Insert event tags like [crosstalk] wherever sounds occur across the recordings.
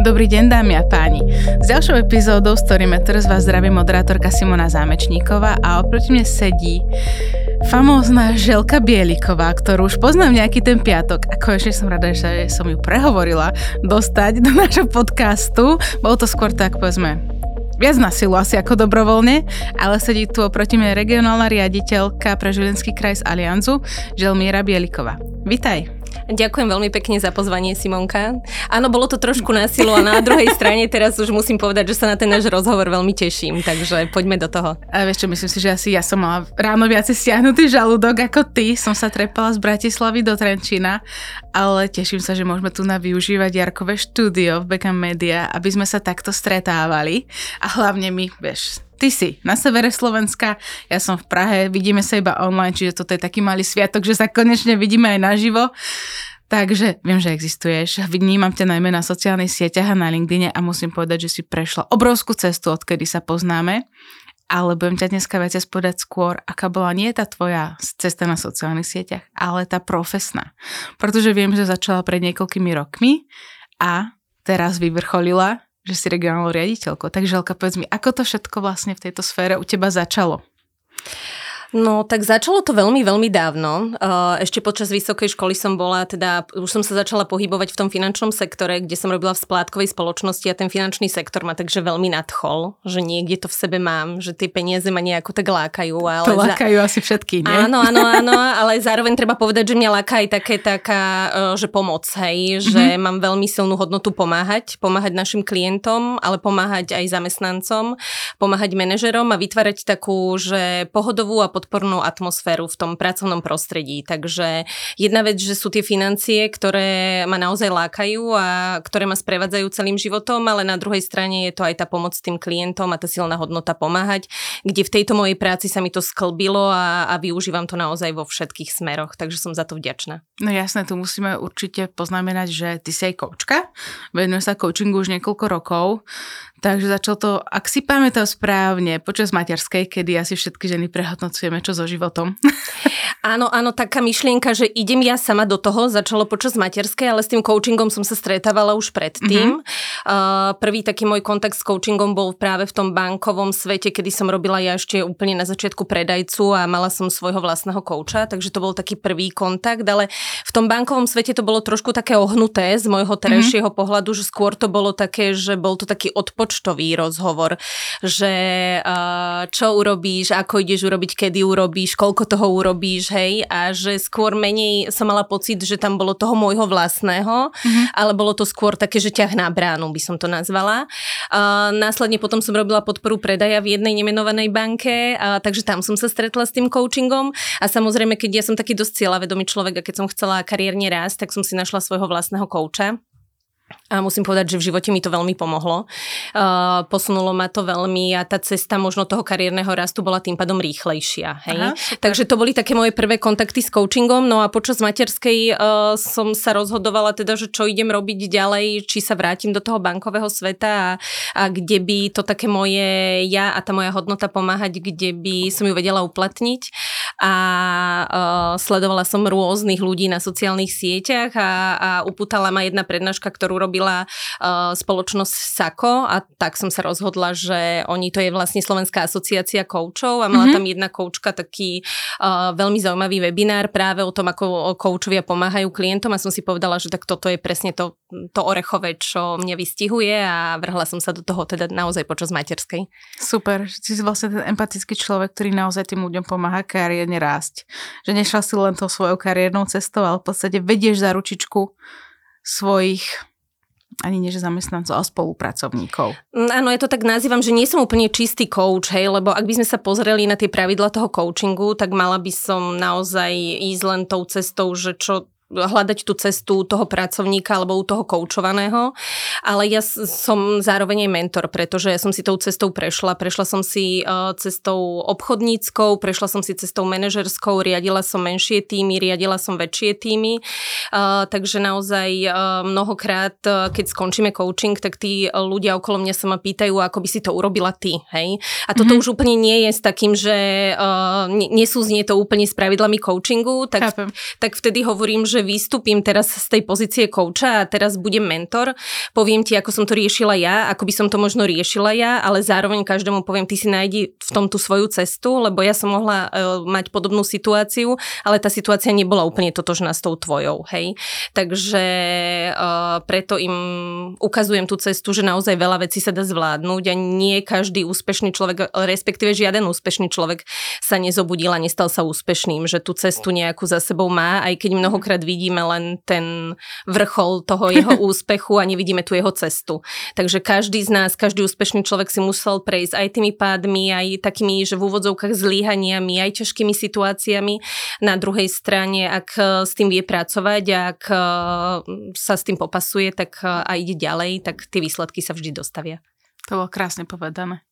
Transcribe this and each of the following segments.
Dobrý deň dámy a páni. S ďalšou epizódou Storymeter z vás zdraví moderátorka Simona Zámečníková a oproti mne sedí famózna Želka Bieliková, ktorú už poznám nejaký ten piatok a konečne som rada, že som ju prehovorila dostať do nášho podcastu. Bolo to skôr tak, povedzme, viac na silu asi ako dobrovoľne, ale sedí tu oproti mne regionálna riaditeľka pre Žilinský kraj z Alianzu, Želmíra Bieliková. Vitaj. Ďakujem veľmi pekne za pozvanie, Simonka. Áno, bolo to trošku násilo a na druhej [laughs] strane teraz už musím povedať, že sa na ten náš rozhovor veľmi teším, takže poďme do toho. A vieš čo, myslím si, že asi ja som mala ráno viacej stiahnutý žalúdok ako ty. Som sa trepala z Bratislavy do Trenčína, ale teším sa, že môžeme tu na využívať Jarkové štúdio v Beckham Media, aby sme sa takto stretávali. A hlavne my, vieš, ty si na severe Slovenska, ja som v Prahe, vidíme sa iba online, čiže toto je taký malý sviatok, že sa konečne vidíme aj naživo. Takže viem, že existuješ. Vnímam ťa najmä na sociálnych sieťach a na LinkedIne a musím povedať, že si prešla obrovskú cestu, odkedy sa poznáme. Ale budem ťa dneska viac spodať skôr, aká bola nie tá tvoja cesta na sociálnych sieťach, ale tá profesná. Pretože viem, že začala pred niekoľkými rokmi a teraz vyvrcholila že si regionálnou riaditeľkou. Takže Želka, povedz mi, ako to všetko vlastne v tejto sfére u teba začalo? No, tak začalo to veľmi, veľmi dávno. Ešte počas vysokej školy som bola, teda už som sa začala pohybovať v tom finančnom sektore, kde som robila v splátkovej spoločnosti a ten finančný sektor ma takže veľmi nadchol, že niekde to v sebe mám, že tie peniaze ma nejako tak lákajú. Ale to lákajú za... asi všetky, nie? Áno, áno, áno, ale zároveň treba povedať, že mňa láka aj také taká, e, že pomoc, hej, mm-hmm. že mám veľmi silnú hodnotu pomáhať, pomáhať našim klientom, ale pomáhať aj zamestnancom, pomáhať manažerom a vytvárať takú, že pohodovú a podpornú atmosféru v tom pracovnom prostredí. Takže jedna vec, že sú tie financie, ktoré ma naozaj lákajú a ktoré ma sprevádzajú celým životom, ale na druhej strane je to aj tá pomoc tým klientom a tá silná hodnota pomáhať, kde v tejto mojej práci sa mi to sklbilo a, a využívam to naozaj vo všetkých smeroch, takže som za to vďačná. No jasné, tu musíme určite poznamenať, že ty si aj koučka, venuje sa coachingu už niekoľko rokov, Takže začal to, ak si pamätám správne, počas materskej, kedy asi všetky ženy prehodnocujeme, čo so životom. [laughs] Áno, áno, taká myšlienka, že idem ja sama do toho, začalo počas materskej, ale s tým coachingom som sa stretávala už predtým. Mm-hmm. Uh, prvý taký môj kontakt s coachingom bol práve v tom bankovom svete, kedy som robila ja ešte úplne na začiatku predajcu a mala som svojho vlastného kouča, takže to bol taký prvý kontakt, ale v tom bankovom svete to bolo trošku také ohnuté z môjho terajšieho mm-hmm. pohľadu, že skôr to bolo také, že bol to taký odpočtový rozhovor, že čo urobíš, ako ideš urobiť, kedy urobíš, koľko toho urobíš, hej, a že skôr menej som mala pocit, že tam bolo toho môjho vlastného, mm-hmm. ale bolo to skôr také, že ťah na bránu by som to nazvala. Následne potom som robila podporu predaja v jednej nemenovanej banke, takže tam som sa stretla s tým coachingom a samozrejme, keď ja som taký dosť cieľavedomý človek a keď som chcela kariérne rásť, tak som si našla svojho vlastného kouča a musím povedať, že v živote mi to veľmi pomohlo. Uh, posunulo ma to veľmi a tá cesta možno toho kariérneho rastu bola tým pádom rýchlejšia. Hej? Aha, Takže to boli také moje prvé kontakty s coachingom, no a počas materskej uh, som sa rozhodovala teda, že čo idem robiť ďalej, či sa vrátim do toho bankového sveta a, a kde by to také moje ja a tá moja hodnota pomáhať, kde by som ju vedela uplatniť. A uh, sledovala som rôznych ľudí na sociálnych sieťach a, a upútala ma jedna prednáška, ktorú robila uh, spoločnosť SAKO a tak som sa rozhodla, že oni to je vlastne Slovenská asociácia koučov a mala mm-hmm. tam jedna koučka taký uh, veľmi zaujímavý webinár práve o tom, ako koučovia pomáhajú klientom a som si povedala, že tak toto je presne to, to orechové, čo mňa vystihuje a vrhla som sa do toho teda naozaj počas materskej. Super, že si vlastne ten empatický človek, ktorý naozaj tým ľuďom pomáha kariérne rásť. Že nešla si len tou svojou kariérnou cestou, ale v podstate vedieš za ručičku svojich ani nie že zamestnancov, ale spolupracovníkov. Mm, áno, ja to tak nazývam, že nie som úplne čistý coach, hej, lebo ak by sme sa pozreli na tie pravidla toho coachingu, tak mala by som naozaj ísť len tou cestou, že čo hľadať tú cestu toho pracovníka alebo u toho koučovaného, ale ja som zároveň aj mentor, pretože ja som si tou cestou prešla. Prešla som si uh, cestou obchodníckou, prešla som si cestou manažerskou, riadila som menšie týmy, riadila som väčšie týmy, uh, takže naozaj uh, mnohokrát, keď skončíme coaching, tak tí ľudia okolo mňa sa ma pýtajú, ako by si to urobila ty, hej? A toto mm-hmm. už úplne nie je s takým, že nesúznie to úplne s pravidlami coachingu, tak, tak vtedy hovorím, že vystúpim teraz z tej pozície kouča a teraz budem mentor, poviem ti, ako som to riešila ja, ako by som to možno riešila ja, ale zároveň každému poviem, ty si nájdi v tom tú svoju cestu, lebo ja som mohla uh, mať podobnú situáciu, ale tá situácia nebola úplne totožná s tou tvojou, hej. Takže uh, preto im ukazujem tú cestu, že naozaj veľa vecí sa dá zvládnuť a nie každý úspešný človek, respektíve žiaden úspešný človek sa nezobudil a nestal sa úspešným, že tú cestu nejakú za sebou má, aj keď mnohokrát vidíme len ten vrchol toho jeho [laughs] úspechu a nevidíme tu jeho cestu. Takže každý z nás, každý úspešný človek si musel prejsť aj tými pádmi, aj takými, že v úvodzovkách zlíhaniami, aj ťažkými situáciami. Na druhej strane, ak e, s tým vie pracovať, ak e, sa s tým popasuje, tak e, a ide ďalej, tak tie výsledky sa vždy dostavia. To bolo krásne povedané.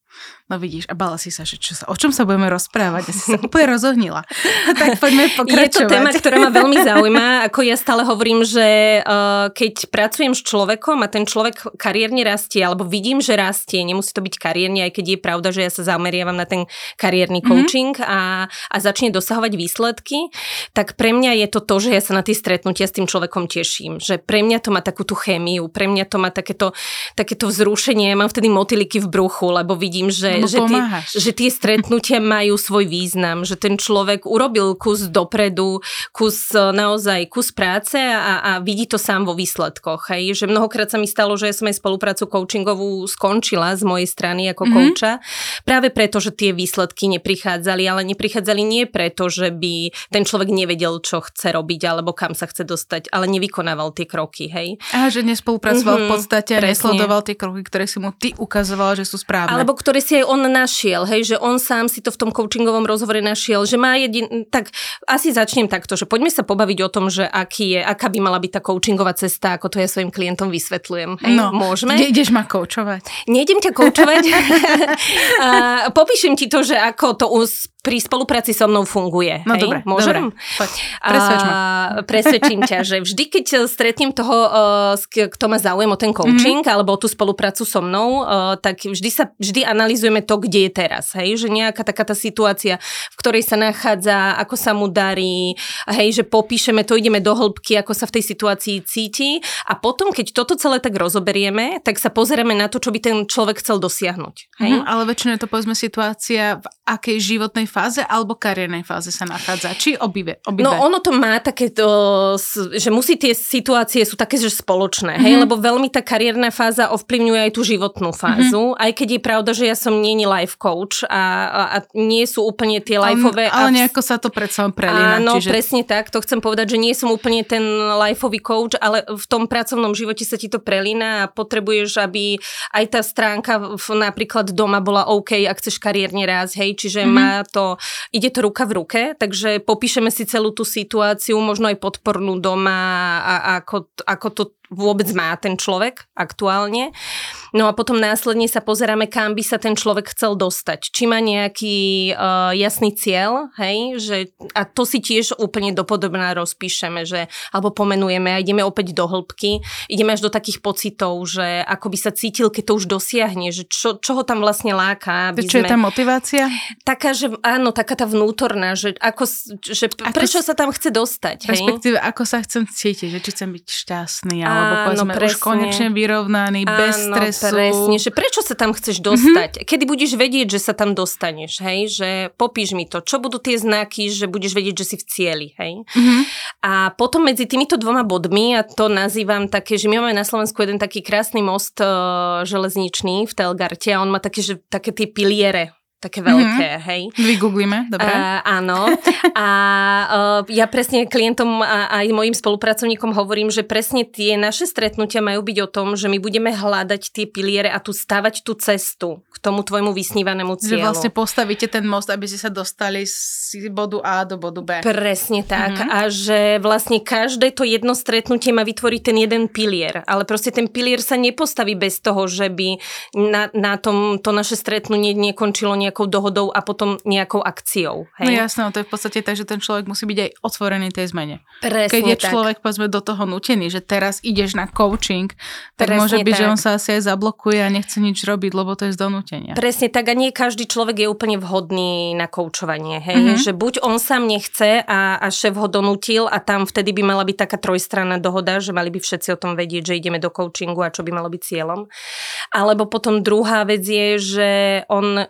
No vidíš, a bala si sa, že čo sa, o čom sa budeme rozprávať? Asi sa úplne rozohnila. [laughs] tak poďme pokračovať. Je to téma, ktorá ma veľmi [laughs] zaujíma. Ako ja stále hovorím, že uh, keď pracujem s človekom a ten človek kariérne rastie, alebo vidím, že rastie, nemusí to byť kariérne, aj keď je pravda, že ja sa zameriavam na ten kariérny mhm. coaching mm-hmm. a, a začne dosahovať výsledky, tak pre mňa je to to, že ja sa na tie stretnutia s tým človekom teším. Že pre mňa to má takú tú chémiu, pre mňa to má takéto, takéto vzrušenie, ja mám vtedy motýliky v bruchu, lebo vidím, vidím, že, že, tie, že tie stretnutia majú svoj význam, že ten človek urobil kus dopredu, kus e, naozaj kus práce a, a vidí to sám vo výsledkoch. Hej? Že mnohokrát sa mi stalo, že ja som aj spoluprácu coachingovú skončila z mojej strany ako mm-hmm. kouča, práve preto, že tie výsledky neprichádzali, ale neprichádzali nie preto, že by ten človek nevedel, čo chce robiť alebo kam sa chce dostať, ale nevykonával tie kroky. Hej? A že nespolupracoval mm-hmm, v mhm, podstate a nesledoval tie kroky, ktoré si mu ty ukazovala, že sú správne. Alebo ktoré si aj on našiel, hej, že on sám si to v tom coachingovom rozhovore našiel, že má jedin, tak asi začnem takto, že poďme sa pobaviť o tom, že aký je, aká by mala byť tá coachingová cesta, ako to ja svojim klientom vysvetľujem. Hej, no, môžeme? Kde ideš ma koučovať? Nejdem ťa koučovať. [laughs] [laughs] popíšem ti to, že ako to us, pri spolupráci so mnou funguje. No hej? dobre, môžem? Dobre. Poď, presvedč ma. presvedčím ťa, že vždy, keď stretnem toho, kto má záujem o ten coaching mm-hmm. alebo o tú spoluprácu so mnou, tak vždy sa vždy analýzujeme to, kde je teraz. Hej? Že nejaká taká tá situácia, v ktorej sa nachádza, ako sa mu darí, hej, že popíšeme to, ideme do hĺbky, ako sa v tej situácii cíti a potom, keď toto celé tak rozoberieme, tak sa pozrieme na to, čo by ten človek chcel dosiahnuť. Hej? Mm, ale väčšinou je to povedzme situácia, v akej životnej fáze alebo kariérnej fáze sa nachádza? Či obive? obive? No ono to má takéto, že musí tie situácie sú také, že spoločné, mm-hmm. hej, mhm. lebo veľmi tá kariérna fáza ovplyvňuje aj tú životnú fázu, mm-hmm. aj keď je pravda, že ja som nie life coach a, a, a nie sú úplne tie lifeové... Ale, ale nejako sa to predsa prelína. Áno, čiže... presne tak, to chcem povedať, že nie som úplne ten lifeový coach, ale v tom pracovnom živote sa ti to prelína a potrebuješ, aby aj tá stránka v, napríklad doma bola OK, ak chceš kariérne raz, hej, čiže mm-hmm. má to to, ide to ruka v ruke, takže popíšeme si celú tú situáciu, možno aj podpornú doma a, a ako, ako to vôbec má ten človek aktuálne. No a potom následne sa pozeráme, kam by sa ten človek chcel dostať. Či má nejaký uh, jasný cieľ, hej, že, a to si tiež úplne dopodobná rozpíšeme, že, alebo pomenujeme a ideme opäť do hĺbky, ideme až do takých pocitov, že ako by sa cítil, keď to už dosiahne, že čo, čo ho tam vlastne láka. Aby čo sme... je tá motivácia? Taká, že áno, taká tá vnútorná, že, ako, že ako prečo sa tam chce dostať. Respektíve, hej? ako sa chcem cítiť, že či chcem byť šťastný, alebo povedzme už konečne vyrovnaný, áno, bez stresu. presne, že prečo sa tam chceš dostať? Mm-hmm. Kedy budeš vedieť, že sa tam dostaneš, hej? Že popíš mi to, čo budú tie znaky, že budeš vedieť, že si v cieli, hej? Mm-hmm. A potom medzi týmito dvoma bodmi, a to nazývam také, že my máme na Slovensku jeden taký krásny most uh, železničný v Telgarte a on má také, že, také tie piliere také veľké, mm-hmm. hej. Vygooglíme, dobre. Uh, áno. A uh, ja presne klientom a aj mojim spolupracovníkom hovorím, že presne tie naše stretnutia majú byť o tom, že my budeme hľadať tie piliere a tu stavať tú cestu k tomu tvojmu vysnívanému cieľu. Že vlastne postavíte ten most, aby ste sa dostali z bodu A do bodu B. Presne tak. Mm-hmm. A že vlastne každé to jedno stretnutie má vytvoriť ten jeden pilier. Ale proste ten pilier sa nepostaví bez toho, že by na, na tom to naše stretnutie nekončilo nejak nejakou dohodou a potom nejakou akciou. Hej? No jasné, no to je v podstate tak, že ten človek musí byť aj otvorený tej zmene. Presne Keď je tak. človek povedzme do toho nutený, že teraz ideš na coaching, tak Presne môže byť, tak. že on sa asi aj zablokuje a nechce nič robiť, lebo to je z donútenia. Presne tak a nie každý človek je úplne vhodný na koučovanie. Hej? Mhm. Mm-hmm. Že buď on sám nechce a, a šéf ho donútil a tam vtedy by mala byť taká trojstranná dohoda, že mali by všetci o tom vedieť, že ideme do coachingu a čo by malo byť cieľom. Alebo potom druhá vec je, že on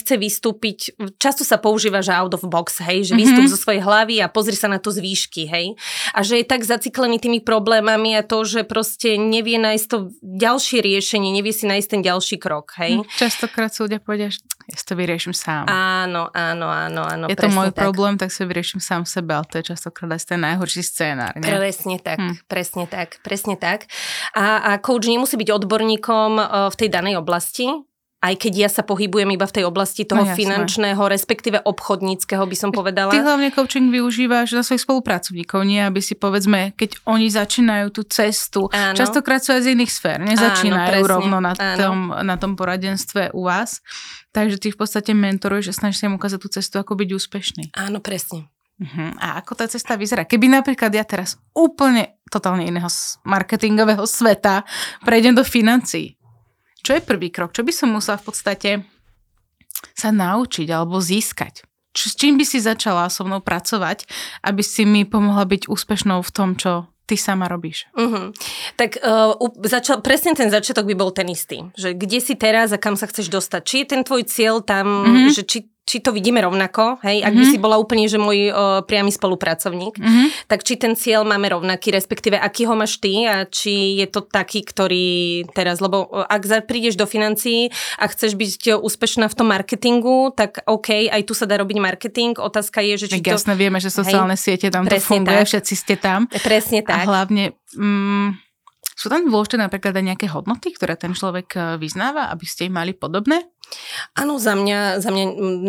nechce vystúpiť, často sa používa, že out of box, hej, že Mhm. zo svojej hlavy a pozri sa na to z výšky, hej. A že je tak zaciklený tými problémami a to, že proste nevie nájsť to ďalšie riešenie, nevie si nájsť ten ďalší krok, hej. Hm, Častokrát si ľudia povedia, že ja si to vyrieším sám. Áno, áno, áno, áno. je to môj tak. problém, tak si vyrieším sám sebe, ale to je častokrát aj ten najhorší scénár. Nie? Presne tak, Hm. presne tak, presne tak. A, a coach nemusí byť odborníkom e, v tej danej oblasti, aj keď ja sa pohybujem iba v tej oblasti toho No jasné. finančného, respektíve obchodníckého, by som povedala. Ty hlavne coaching využívaš na svojich spolupracovníkov, nie aby si povedzme, keď oni začínajú tú cestu, Áno. častokrát sú aj z iných sfér, nezačínajú Áno, presne, rovno na áno. tom, na tom poradenstve u vás, takže ty v podstate mentoruješ a snažíš sa im ukázať tú cestu, ako byť úspešný. Áno, presne. Uh-huh. A ako tá cesta vyzerá? Keby napríklad ja teraz úplne totálne iného marketingového sveta prejdem do financií, čo je prvý krok? Čo by som musela v podstate sa naučiť alebo získať? Čo, s čím by si začala so mnou pracovať, aby si mi pomohla byť úspešnou v tom, čo ty sama robíš? Uh-huh. Tak uh, začal, presne ten začiatok by bol ten istý. Že kde si teraz a kam sa chceš dostať. Či je ten tvoj cieľ tam, mm-hmm. že či, či to vidíme rovnako, hej, ak by Mhm. si bola úplne, že môj uh, priamy spolupracovník, Uh-huh. tak či ten cieľ máme rovnaký, respektíve aký ho máš ty a či je to taký, ktorý teraz, lebo ak prídeš do financií a chceš byť úspešná v tom marketingu, tak OK, aj tu sa dá robiť marketing. Otázka je, že či Tak to... jasne vieme, že sociálne siete tam to funguje, tak. všetci ste tam. Presne A tak. hlavne, mm, sú tam dôležité napríklad aj nejaké hodnoty, ktoré ten človek eh, vyznáva, aby ste im mali podobné? Áno, za mňa, za mňa,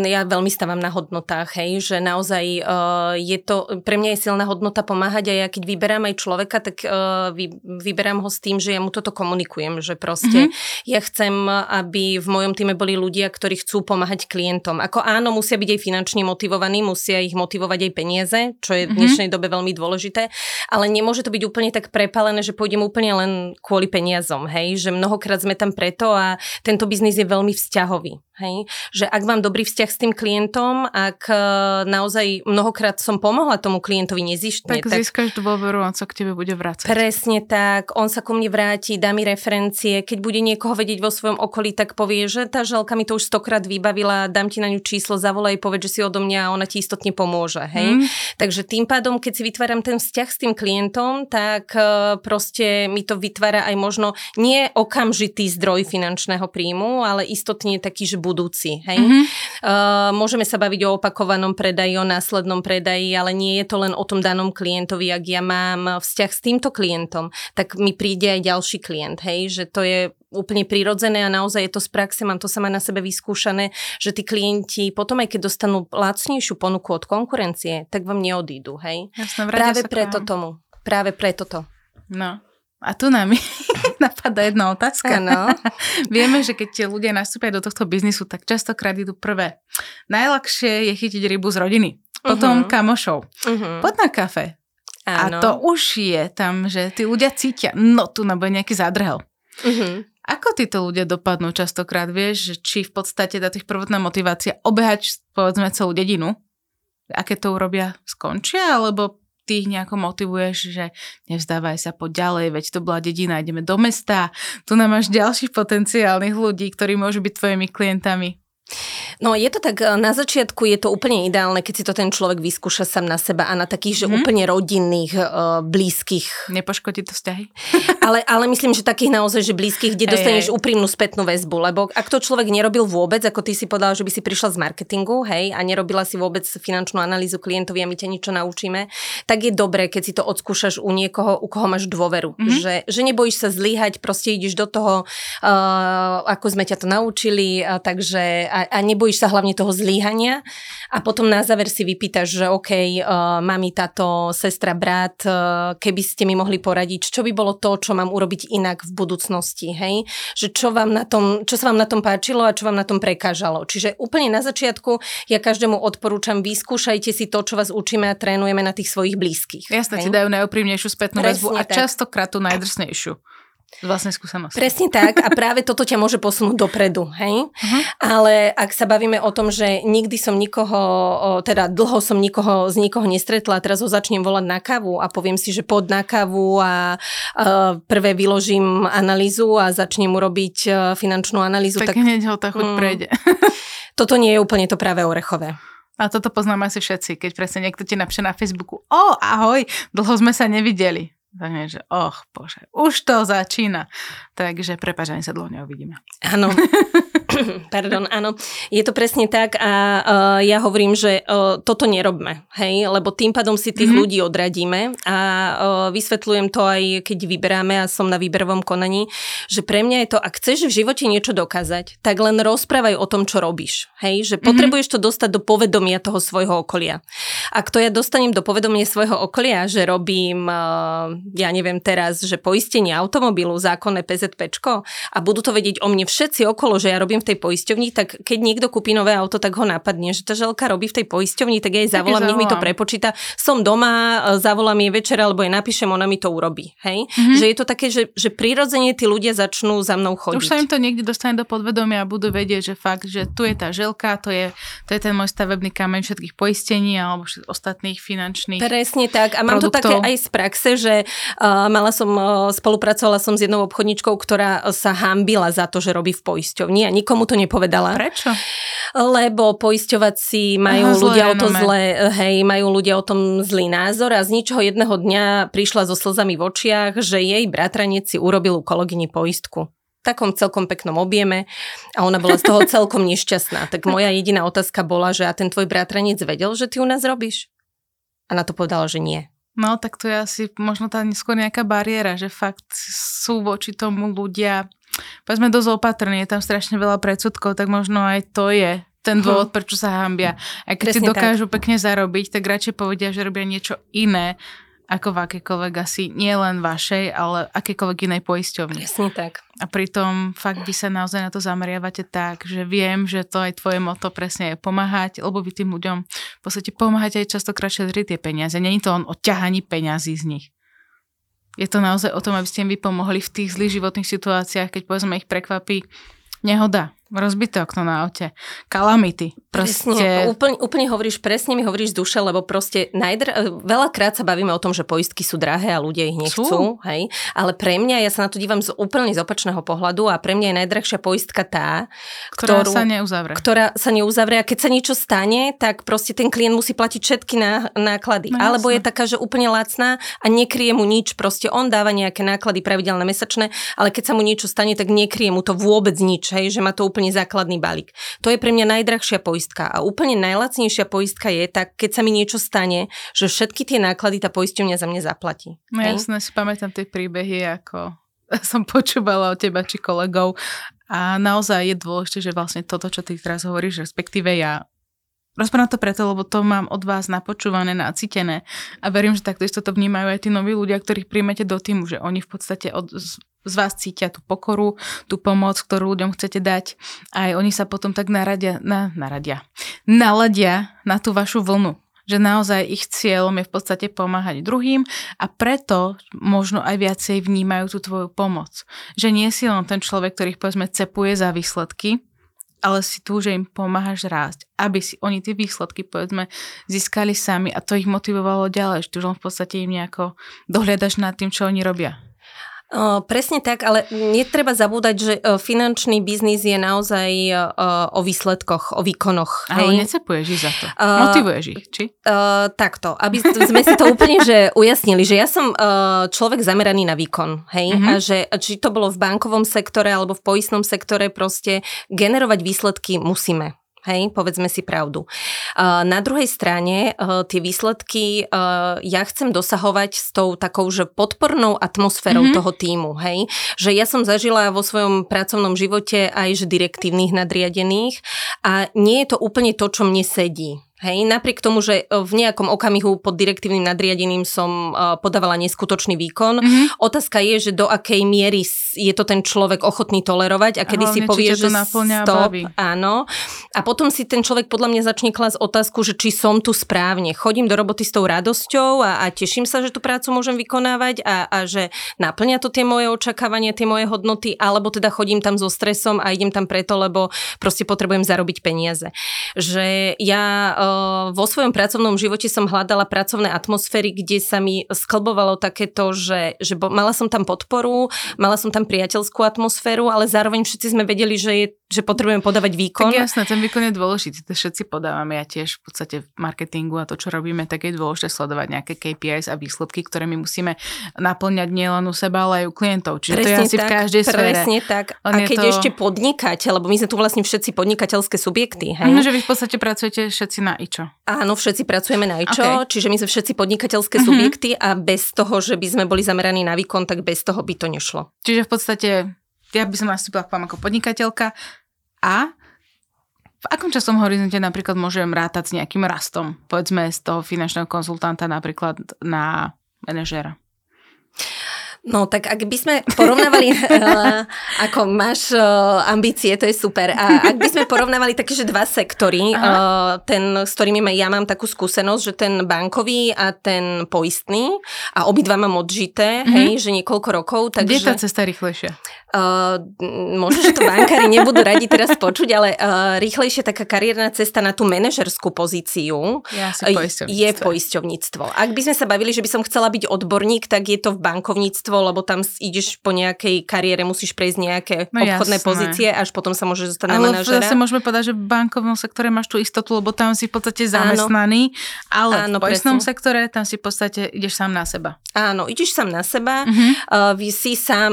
ja veľmi stávam na hodnotách, hej, že naozaj uh, je to, pre mňa je silná hodnota pomáhať a ja keď vyberám aj človeka, tak uh, vy, vyberám ho s tým, že ja mu toto komunikujem, že proste mm-hmm. ja chcem, aby v mojom týme boli ľudia, ktorí chcú pomáhať klientom. Ako áno, musia byť aj finančne motivovaní, musia ich motivovať aj peniaze, čo je v dnešnej dobe veľmi dôležité, ale nemôže to byť úplne tak prepálené, že pôjdem úplne len kvôli peniazom, hej, že mnohokrát sme tam preto a tento biznis je veľmi Zachowi. Hej? Že ak mám dobrý vzťah s tým klientom, ak e, naozaj mnohokrát som pomohla tomu klientovi nezištne, Tak, tak, získaš dôveru, on sa k tebe bude vrácať. Presne tak, on sa ku mne vráti, dá mi referencie, keď bude niekoho vedieť vo svojom okolí, tak povie, že tá želka mi to už stokrát vybavila, dám ti na ňu číslo, zavolaj, povedz, že si odo mňa a ona ti istotne pomôže. Hej? Mm. Takže tým pádom, keď si vytváram ten vzťah s tým klientom, tak e, proste mi to vytvára aj možno nie okamžitý zdroj finančného príjmu, ale istotne taký, že budúci. Hej? Mhm. Uh, môžeme sa baviť o opakovanom predaji, o následnom predaji, ale nie je to len o tom danom klientovi. Ak ja mám vzťah s týmto klientom, tak mi príde aj ďalší klient, hej, že to je úplne prirodzené a naozaj je to z praxe, mám to sama na sebe vyskúšané, že tí klienti potom aj keď dostanú lacnejšiu ponuku od konkurencie, tak vám neodídu, hej. Vrátia Práve preto tomu. Práve preto to. No. A tu nám [laughs] napadá jedna otázka. Áno. [laughs] Vieme, že keď tie ľudia nastúpia do tohto biznisu, tak častokrát idú prvé. Najľahšie je chytiť rybu z rodiny, potom Mhm. kamošov. Uh-huh. Poď na kafe. A to už je tam, že tí ľudia cítia, no tu nabude nejaký zádrhel. Uh-huh. Ako títo ľudia dopadnú častokrát, vieš, či v podstate tá ich prvotná motivácia obehať, povedzme, celú dedinu, aké to urobia, skončia, alebo ty ich nejako motivuješ, že nevzdávaj sa, poď ďalej, veď to bola dedina, ideme do mesta, tu nám máš ďalších potenciálnych ľudí, ktorí môžu byť tvojimi klientami. No je to tak, e, na začiatku je to úplne ideálne, keď si to ten človek vyskúša sám na seba a na takých, že Mhm. úplne rodinných, uh, blízkych. Nepoškodí to vzťahy? [laughs] Ale, ale myslím, že takých naozaj, že blízkych, kde dostaneš hej. úprimnú spätnú väzbu, lebo ak to človek nerobil vôbec, ako ty si povedala, že by si prišla z marketingu, hej, a nerobila si vôbec finančnú analýzu klientovi a my ťa niečo naučíme, tak je dobré, keď si to odskúšaš u niekoho, u koho máš dôveru. Mhm. Že, že nebojíš sa zlyhať, proste ideš do toho, uh, ako sme ťa to naučili, a takže a, a nebojíš nebojíš sa hlavne toho zlíhania a potom na záver si vypýtaš, že OK, uh, mami, táto sestra, brat, uh, keby ste mi mohli poradiť, čo by bolo to, čo mám urobiť inak v budúcnosti, hej? Že čo, vám na tom, čo sa vám na tom páčilo a čo vám na tom prekážalo. Čiže úplne na začiatku ja každému odporúčam, vyskúšajte si to, čo vás učíme a trénujeme na tých svojich blízkych. Jasne, ti dajú najúprimnejšiu spätnú väzbu a častokrát tú najdrsnejšiu. Z vlastnej skúsenosti. Presne tak a práve toto ťa môže posunúť dopredu, hej? Uh-huh. Ale ak sa bavíme o tom, že nikdy som nikoho, teda dlho som nikoho z nikoho nestretla a teraz ho začnem volať na kávu a poviem si, že pod na kávu a, a prvé vyložím analýzu a začnem mu robiť e, finančnú analýzu. Tak, tak hneď ho tá chuť mm, prejde. [laughs] toto nie je úplne to práve orechové. A toto poznáme asi všetci, keď presne niekto ti napíše na Facebooku, o, ahoj, dlho sme sa nevideli. Takže, že och, bože, už to začína. Takže prepáč, sa dlho neuvidíme. Áno. [laughs] [coughs] Pardon, áno. Je to presne tak a uh, ja hovorím, že uh, toto nerobme, hej, lebo tým pádom si tých mm-hmm. ľudí odradíme a uh, vysvetľujem to aj keď vyberáme a som na výberovom konaní, že pre mňa je to, ak chceš v živote niečo dokázať, tak len rozprávaj o tom, čo robíš, hej, že mm-hmm. potrebuješ to dostať do povedomia toho svojho okolia. Ak to ja dostanem do povedomia svojho okolia, že robím, uh, ja neviem teraz, že poistenie automobilu, zákonné PZPčko a budú to vedieť o mne všetci okolo, že ja robím v tej poisťovni, tak keď niekto kúpi nové auto, tak ho napadne, že tá želka robí v tej poisťovni, tak ja jej zavolám, nech mi to prepočíta. Som doma, zavolám jej večer, alebo jej napíšem, ona mi to urobí. Hej? Mm-hmm. Že je to také, že, že prirodzene tí ľudia začnú za mnou chodiť. Už sa im to niekde dostane do podvedomia a budú vedieť, že fakt, že tu je tá želka, to je, to je ten môj stavebný kameň všetkých poistení alebo ostatných finančných Presne tak. A mám produktov. to také aj z praxe, že uh, mala som, uh, spolupracovala som s jednou obchodničkou, ktorá sa hambila za to, že robí v poisťovni a nikomu to nepovedala. Prečo? Lebo poisťovací majú Aha, ľudia o to zlé, hej, majú ľudia o tom zlý názor a z ničoho jedného dňa prišla so slzami v očiach, že jej bratranec si urobil u kolegyni poistku takom celkom peknom objeme a ona bola z toho [laughs] celkom nešťastná. Tak moja jediná otázka bola, že a ten tvoj bratranec vedel, že ty u nás robíš? A na to povedala, že nie. No, tak to je asi možno tá skôr nejaká bariéra, že fakt sú voči tomu ľudia povedzme dosť opatrný, je tam strašne veľa predsudkov, tak možno aj to je ten mhm. dôvod, prečo sa hambia. A keď Presne si dokážu tak. pekne zarobiť, tak radšej povedia, že robia niečo iné, ako v akékoľvek asi nie len vašej, ale akékoľvek inej poisťovni. Presne tak. A pritom fakt vy sa naozaj na to zameriavate tak, že viem, že to aj tvoje moto presne je pomáhať, lebo vy tým ľuďom v podstate pomáhate aj častokrát šetriť tie peniaze. Není to on o ťahaní peňazí z nich je to naozaj o tom, aby ste im vy pomohli v tých zlých životných situáciách, keď povedzme ich prekvapí nehoda, rozbité okno na aute, kalamity. Proste... Presne, úplne, úplne hovoríš, presne mi hovoríš z duše, lebo proste najdr... veľakrát sa bavíme o tom, že poistky sú drahé a ľudia ich nechcú, sú. hej, ale pre mňa, ja sa na to dívam z úplne z opačného pohľadu a pre mňa je najdrahšia poistka tá, ktorá ktorú, sa neuzavrie. Ktorá sa neuzavrie a keď sa niečo stane, tak proste ten klient musí platiť všetky ná, náklady. No, Alebo je taká, že úplne lacná a nekrie mu nič, proste on dáva nejaké náklady pravidelné mesačné, ale keď sa mu niečo stane, tak nekrie mu to vôbec nič, hej, že má to úplne základný balík. To je pre mňa najdrahšia poistka a úplne najlacnejšia poistka je, tak keď sa mi niečo stane, že všetky tie náklady tá poisťovňa za mňa zaplatí. No hej? jasne, si pamätám tie príbehy, ako [laughs] som počúvala od teba či kolegov a naozaj je dôležité, že vlastne toto, čo ty teraz hovoríš, respektíve ja Rozprávam to preto, lebo to mám od vás napočúvané, nacítené a verím, že takto isto to vnímajú aj tí noví ľudia, ktorých príjmete do týmu, že oni v podstate od, z vás cítia tú pokoru, tú pomoc, ktorú ľuďom chcete dať a aj oni sa potom tak naradia, na, naradia, naladia na tú vašu vlnu že naozaj ich cieľom je v podstate pomáhať druhým a preto možno aj viacej vnímajú tú tvoju pomoc. Že nie si len ten človek, ktorý povedzme cepuje za výsledky, ale si tu, že im pomáhaš rásť, aby si oni tie výsledky povedzme získali sami a to ich motivovalo ďalej, že tu len v podstate im nejako dohľadaš nad tým, čo oni robia. Uh, presne tak, ale netreba zabúdať, že uh, finančný biznis je naozaj uh, o výsledkoch, o výkonoch. Ale hej? necepuješ ich za to. Motivuješ ich, či? Takto, aby sme si to úplne že ujasnili, že ja som človek zameraný na výkon, hej? Uh-huh. A že či to bolo v bankovom sektore alebo v poistnom sektore, proste generovať výsledky musíme. Hej, povedzme si pravdu. Na druhej strane tie výsledky ja chcem dosahovať s tou takou, že podpornou atmosférou mm-hmm. toho týmu. Hej, že ja som zažila vo svojom pracovnom živote aj že direktívnych nadriadených a nie je to úplne to, čo mne sedí. Hej, napriek tomu, že e, v nejakom okamihu pod direktívnym nadriadením som uh, podávala neskutočný výkon. Mm-hmm. Otázka je, že do akej miery je to ten človek ochotný tolerovať a kedy a si povie, že stop, baví. áno. A potom si ten človek podľa mňa začne klasť otázku, že či som tu správne. Chodím do roboty s tou radosťou a, a teším sa, že tú prácu môžem vykonávať a, a že naplňa to tie moje očakávania, tie moje hodnoty, alebo teda chodím tam so stresom a idem tam preto, lebo proste potrebujem zarobiť peniaze. Že ja uh, vo svojom pracovnom živote som hľadala pracovné atmosféry, kde sa mi sklbovalo takéto, že, že mala som tam podporu, mala som tam priateľskú atmosféru, ale zároveň všetci sme vedeli, že, je, že potrebujeme podávať výkon. Tak jasné, ten výkon je dôležitý, to všetci podávame. Ja tiež v podstate v marketingu a to, čo robíme, tak je dôležité sledovať nejaké KPIs a výsledky, ktoré my musíme naplňať nielen u seba, ale aj u klientov. Čiže presne to je asi tak, v každej sfére. Presne tak. a keď to... ešte podnikáte, lebo my sme tu vlastne všetci podnikateľské subjekty. Hej? Ano, že vy v podstate pracujete všetci na IČO. Áno, všetci pracujeme na IČO, okay. čiže my sme všetci podnikateľské uh-huh. subjekty a bez toho, že by sme boli zameraní na výkon, tak bez toho by to nešlo. Čiže v podstate ja by som nastúpila k vám ako podnikateľka a v akom časom horizonte napríklad môžem rátať s nejakým rastom? Povedzme z toho finančného konzultanta napríklad na manažera. No tak ak by sme porovnávali, uh, [laughs] ako máš uh, ambície, to je super. A ak by sme porovnávali také, že dva sektory, uh, ten, s ktorými ja mám takú skúsenosť, že ten bankový a ten poistný a obidva mám odžité, mm-hmm. hej, že niekoľko rokov. Takže, Kde je tá cesta rýchlejšia? Uh, možno, že to bankári nebudú radi teraz počuť, ale uh, rýchlejšia taká kariérna cesta na tú manažerskú pozíciu ja je poisťovníctvo. Ak by sme sa bavili, že by som chcela byť odborník, tak je to v bankovníctvo, lebo tam ideš po nejakej kariére, musíš prejsť nejaké no, obchodné jasné. pozície, až potom sa môžeš zostať ale na manažera. Ale môžeme povedať, že v bankovnom sektore máš tú istotu, lebo tam si v podstate zamestnaný, Áno. ale Áno, v poistnom sektore tam si v podstate ideš sám na seba. Áno, ideš sám na seba, uh-huh. uh, si sám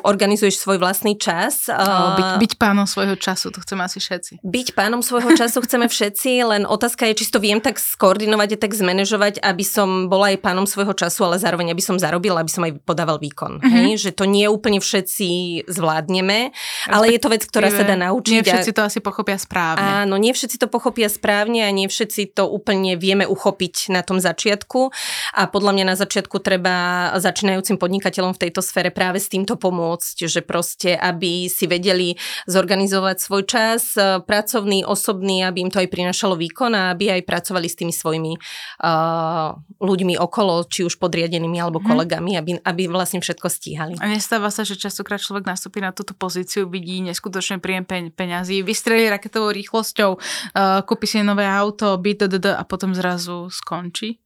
organizuješ potrebuješ svoj vlastný čas. No, byť, byť pánom svojho času, to chceme asi všetci. Byť pánom svojho času chceme všetci, len otázka je, či to viem tak skoordinovať a tak zmanéžovať, aby som bola aj pánom svojho času, ale zároveň aby som zarobila, aby som aj podával výkon. Mm-hmm. Hej? Že to nie úplne všetci zvládneme, ale je to vec, ktorá sa dá naučiť. Nie všetci to asi pochopia správne. Áno, nie všetci to pochopia správne a nie všetci to úplne vieme uchopiť na tom začiatku. A podľa mňa na začiatku treba začínajúcim podnikateľom v tejto sfére práve s týmto pomôcť, že proste, aby si vedeli zorganizovať svoj čas, e, pracovný, osobný, aby im to aj prinašalo výkon a aby aj pracovali s tými svojimi uh, ľuďmi okolo, či už podriadenými alebo hmm. kolegami, aby, aby vlastne všetko stíhali. A nestáva sa, že častokrát človek nastúpi na túto pozíciu, vidí neskutočne príjem pe- peňazí, vystrelí raketovou rýchlosťou, uh, kúpi si nové auto, byt, a potom zrazu skončí?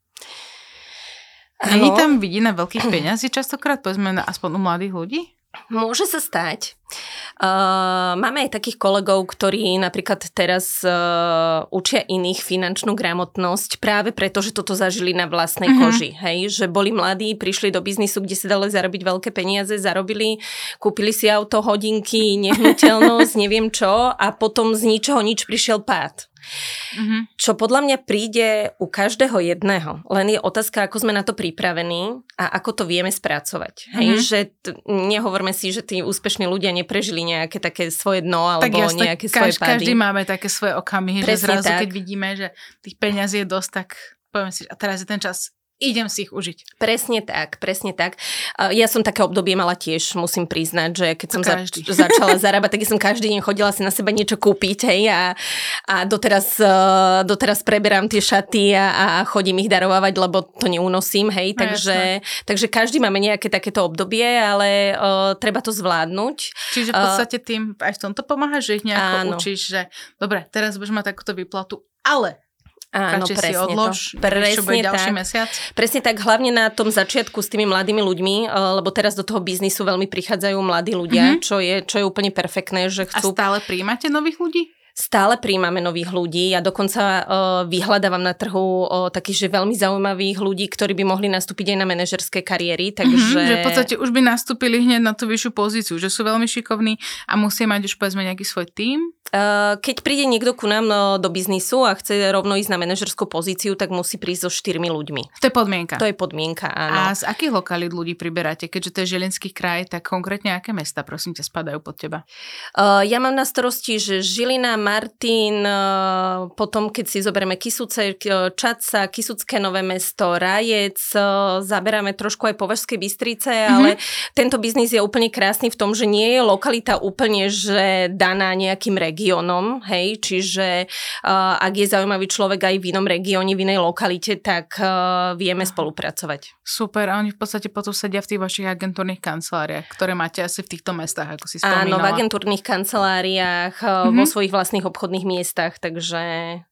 Není tam vidina veľkých peňazí častokrát, povedzme aspoň u mladých ľudí? Môže sa stať. Uh, máme aj takých kolegov, ktorí napríklad teraz uh, učia iných finančnú gramotnosť práve preto, že toto zažili na vlastnej mm-hmm. koži. Hej? Že boli mladí, prišli do biznisu, kde si dali zarobiť veľké peniaze, zarobili, kúpili si auto, hodinky, nehnuteľnosť, [laughs] neviem čo a potom z ničoho nič prišiel pád. Mm-hmm. Čo podľa mňa príde u každého jedného. Len je otázka, ako sme na to pripravení a ako to vieme spracovať. Mm-hmm. Hej, že t- nehovorme si, že tí úspešní ľudia neprežili nejaké také svoje dno alebo tak jasne, nejaké svoje pády. Každý máme také svoje okamihy, Presne že zrazu tak. keď vidíme, že tých peňazí je dosť, tak povieme si, a teraz je ten čas idem si ich užiť. Presne tak, presne tak. Ja som také obdobie mala tiež, musím priznať, že keď som zač- [laughs] začala zarábať, tak som každý deň chodila si na seba niečo kúpiť, hej, a, a doteraz, uh, doteraz preberám tie šaty a, a chodím ich darovať, lebo to neunosím, hej, no, takže, takže každý máme nejaké takéto obdobie, ale uh, treba to zvládnuť. Čiže v podstate tým aj v tomto pomáha, že ich nejako áno. učíš, že dobre, teraz budeš mať takúto výplatu, ale Áno, presne si odlož, to. Presne bude ďalší tak. mesiac. Presne tak, hlavne na tom začiatku s tými mladými ľuďmi, eh, lebo teraz do toho biznisu veľmi prichádzajú mladí ľudia, mm-hmm. čo, je, čo je úplne perfektné, že chcú... A stále príjmate nových ľudí? Stále príjmame nových ľudí. Ja dokonca uh, vyhľadávam na trhu uh, takých, že veľmi zaujímavých ľudí, ktorí by mohli nastúpiť aj na manažerské kariéry. Takže... Mm-hmm, že v podstate už by nastúpili hneď na tú vyššiu pozíciu, že sú veľmi šikovní a musia mať už povedzme nejaký svoj tím keď príde niekto ku nám no, do biznisu a chce rovno ísť na manažerskú pozíciu, tak musí prísť so štyrmi ľuďmi. To je podmienka. To je podmienka, áno. A z akých lokalít ľudí priberáte? Keďže to je Žilinský kraj, tak konkrétne aké mesta, prosím ťa, spadajú pod teba? Uh, ja mám na starosti, že Žilina, Martin, uh, potom keď si zoberieme Kisuce, Čaca, Kisucké nové mesto, Rajec, uh, zaberáme trošku aj Považské Bystrice, mm-hmm. ale tento biznis je úplne krásny v tom, že nie je lokalita úplne, že daná nejakým regiónom, hej, čiže ak je zaujímavý človek aj v inom regióne, v inej lokalite, tak vieme spolupracovať. Super, a oni v podstate potom sedia v tých vašich agentúrnych kanceláriách, ktoré máte asi v týchto mestách, ako si spomínala. Áno, v agentúrnych kanceláriách, mm-hmm. vo svojich vlastných obchodných miestach, takže...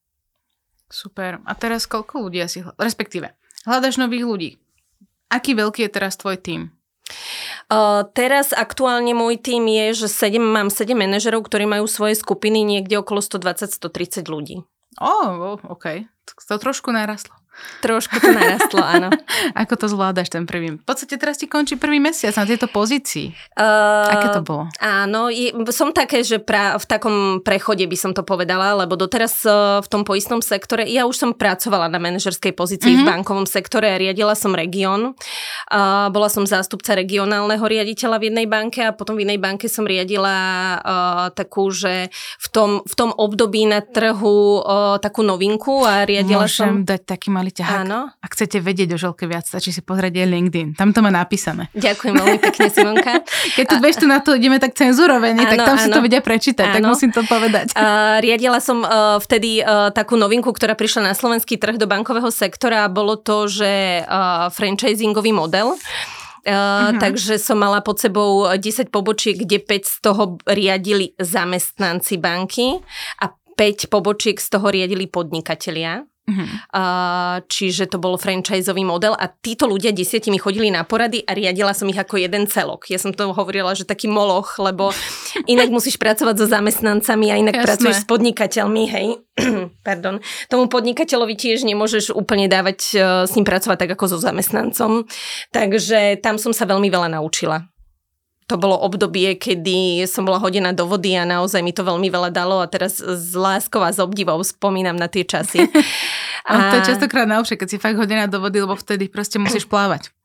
Super. A teraz koľko ľudí asi, respektíve, hľadaš nových ľudí. Aký veľký je teraz tvoj tým? Uh, teraz aktuálne môj tým je, že 7, mám 7 manažerov, ktorí majú svoje skupiny niekde okolo 120-130 ľudí. Ó, oh, OK. To trošku narastlo. Trošku to narastlo, áno. [laughs] Ako to zvládaš ten prvý? V podstate teraz ti končí prvý mesiac na tejto pozícii. Uh, Aké to bolo? Áno, je, som také, že pra, v takom prechode by som to povedala, lebo doteraz uh, v tom poistnom sektore, ja už som pracovala na manažerskej pozícii mm-hmm. v mhm. bankovom sektore, riadila som región. Uh, bola som zástupca regionálneho riaditeľa v jednej banke a potom v inej banke som riadila uh, takú, že v tom, v tom období na trhu uh, takú novinku a riadila Môžem som... dať taký malý ťahák. Áno. Ak chcete vedieť o Žolke viac, stačí si pozrieť aj LinkedIn. Tam to má napísané. Ďakujem veľmi pekne, Simonka. [laughs] Keď tu bež tu na to ideme tak cenzurovene, tak tam áno. si to vedia prečítať, áno. tak musím to povedať. Uh, riadila som uh, vtedy uh, takú novinku, ktorá prišla na slovenský trh do bankového sektora a bolo to, že uh, franchisingový model. Uh, uh-huh. Takže som mala pod sebou 10 pobočiek, kde 5 z toho riadili zamestnanci banky a 5 pobočiek z toho riadili podnikatelia. Uh-huh. Uh, čiže to bol franchiseový model a títo ľudia desiatimi chodili na porady a riadila som ich ako jeden celok. Ja som to hovorila, že taký moloch, lebo [laughs] inak musíš pracovať so zamestnancami a inak Jasné. pracuješ s podnikateľmi, hej. [clears throat] Pardon. Tomu podnikateľovi tiež nemôžeš úplne dávať uh, s ním pracovať tak ako so zamestnancom. Takže tam som sa veľmi veľa naučila to bolo obdobie, kedy som bola hodená do vody a naozaj mi to veľmi veľa dalo a teraz s láskou a s obdivom spomínam na tie časy. [laughs] a... to je častokrát najlepšie, keď si fakt hodená do vody, lebo vtedy proste musíš plávať.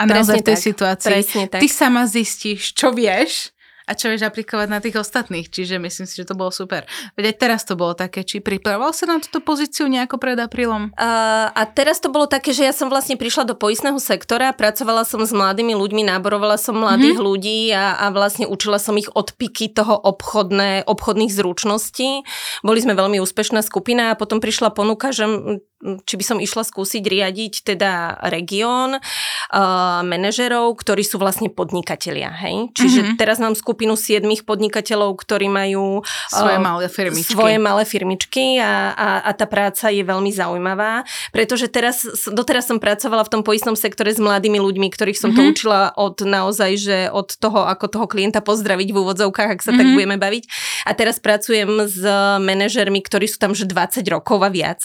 A naozaj v tej tak, situácii tak. ty sama zistíš, čo vieš a čo vieš aplikovať na tých ostatných. Čiže myslím si, že to bolo super. Veď aj teraz to bolo také, či pripravoval sa na túto pozíciu nejako pred aprílom? Uh, a teraz to bolo také, že ja som vlastne prišla do poistného sektora, pracovala som s mladými ľuďmi, náborovala som mladých mm-hmm. ľudí a, a vlastne učila som ich odpiky toho obchodné, obchodných zručností. Boli sme veľmi úspešná skupina a potom prišla ponuka, že či by som išla skúsiť riadiť teda región uh, manažerov, ktorí sú vlastne podnikatelia. Hej? Čiže mm-hmm. teraz mám skupinu siedmých podnikateľov, ktorí majú uh, svoje malé firmičky. Svoje malé firmičky a, a, a tá práca je veľmi zaujímavá, pretože teraz, doteraz som pracovala v tom poistnom sektore s mladými ľuďmi, ktorých som mm-hmm. to mhm. učila od naozaj, že od toho, ako toho klienta pozdraviť v úvodzovkách, ak sa mm-hmm. tak mhm. budeme baviť. A teraz pracujem s manažermi, ktorí sú tam že 20 rokov a viac.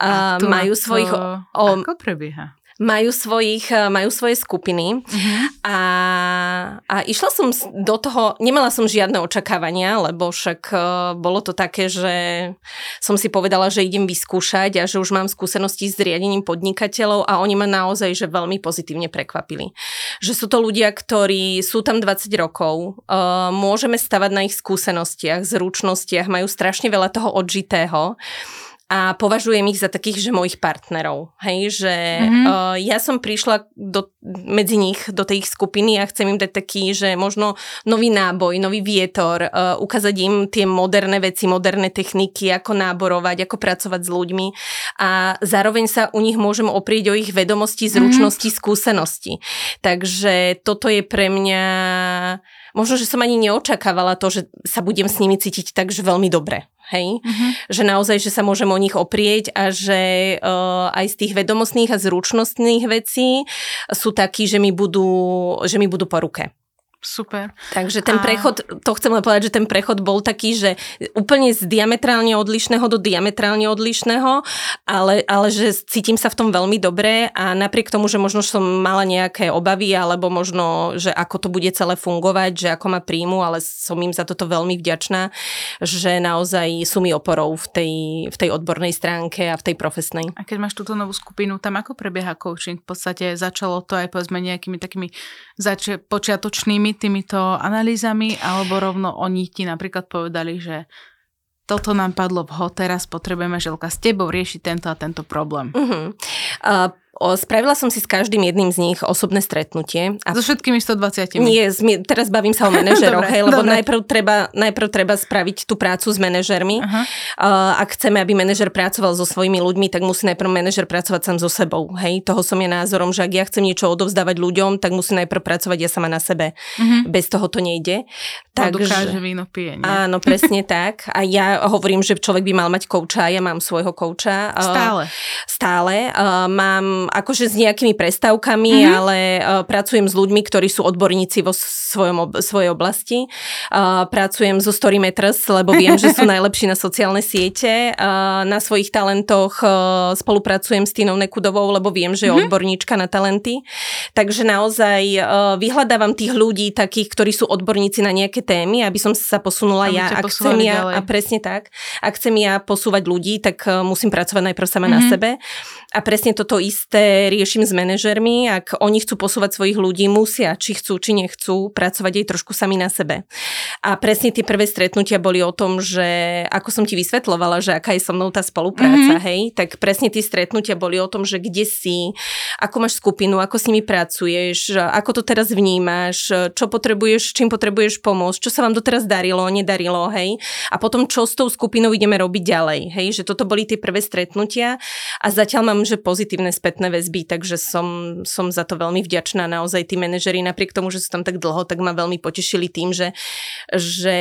A majú svojich... O, ako prebieha? majú, svojich, eh, majú svoje skupiny uh-huh. a, a išla som do toho, nemala som žiadne očakávania, lebo však uh, bolo to také, že som si povedala, že idem vyskúšať a že už mám skúsenosti s riadením podnikateľov a oni ma naozaj že veľmi pozitívne prekvapili. Že sú to ľudia, ktorí sú tam 20 rokov, uh, môžeme stavať na ich skúsenostiach, zručnostiach, majú strašne veľa toho odžitého a považujem ich za takých, že mojich partnerov. Hej, že mm-hmm. uh, ja som prišla do, medzi nich, do tej ich skupiny a chcem im dať taký, že možno nový náboj, nový vietor, uh, ukázať im tie moderné veci, moderné techniky, ako náborovať, ako pracovať s ľuďmi a zároveň sa u nich môžem oprieť o ich vedomosti, zručnosti, mm-hmm. skúsenosti. Takže toto je pre mňa možno, že som ani neočakávala to, že sa budem s nimi cítiť takže veľmi dobre hej? Mm-hmm. Že naozaj, že sa môžem o nich oprieť a že uh, aj z tých vedomostných a zručnostných vecí sú takí, že mi budú, že mi budú po ruke. Super. Takže ten a... prechod, to chcem len povedať, že ten prechod bol taký, že úplne z diametrálne odlišného do diametrálne odlišného, ale, ale že cítim sa v tom veľmi dobre a napriek tomu, že možno som mala nejaké obavy alebo možno, že ako to bude celé fungovať, že ako ma príjmu, ale som im za toto veľmi vďačná, že naozaj sú mi oporou v tej, v tej odbornej stránke a v tej profesnej. A keď máš túto novú skupinu, tam ako prebieha coaching? V podstate začalo to aj povedzme nejakými takými zač- počiatočnými týmito analýzami, alebo rovno oni ti napríklad povedali, že toto nám padlo vhod, teraz potrebujeme želka s tebou riešiť tento a tento problém. Uh-huh. Uh, Spravila som si s každým jedným z nich osobné stretnutie. A... So všetkými 120? Nie, teraz bavím sa o [laughs] manažeroch, hej, lebo najprv treba, najprv treba spraviť tú prácu s manažermi. Uh-huh. Ak chceme, aby manažer pracoval so svojimi ľuďmi, tak musí najprv manažer pracovať sám so sebou. Hej, toho som je názorom, že ak ja chcem niečo odovzdávať ľuďom, tak musí najprv pracovať ja sama na sebe. Uh-huh. Bez toho to nejde. Tak, že víno pije, nie? Áno, presne [laughs] tak. A ja hovorím, že človek by mal mať kouča, ja mám svojho kouča. Stále. Stále. Mám akože s nejakými prestávkami, mm-hmm. ale uh, pracujem s ľuďmi, ktorí sú odborníci vo svojom, ob, svojej oblasti. Uh, pracujem so Storymeters, lebo viem, že sú [laughs] najlepší na sociálne siete. Uh, na svojich talentoch uh, spolupracujem s Tínou Nekudovou, lebo viem, že je mm-hmm. odborníčka na talenty. Takže naozaj uh, vyhľadávam tých ľudí, takých, ktorí sú odborníci na nejaké témy, aby som sa posunula aby ja. Ak chcem ja, a presne tak, ak chcem ja posúvať ľudí, tak uh, musím pracovať najprv sama mm-hmm. na sebe. A presne toto isté riešim s manažermi. Ak oni chcú posúvať svojich ľudí, musia, či chcú, či nechcú, pracovať aj trošku sami na sebe. A presne tie prvé stretnutia boli o tom, že ako som ti vysvetlovala, že aká je so mnou tá spolupráca, mm-hmm. hej, tak presne tie stretnutia boli o tom, že kde si, ako máš skupinu, ako s nimi pracuješ, ako to teraz vnímaš, čo potrebuješ, čím potrebuješ pomôcť, čo sa vám doteraz darilo, nedarilo, hej. A potom čo s tou skupinou ideme robiť ďalej, hej, že toto boli tie prvé stretnutia a zatiaľ mám že pozitívne spätné väzby, takže som, som za to veľmi vďačná. Naozaj tí manažeri, napriek tomu, že sú tam tak dlho, tak ma veľmi potešili tým, že, že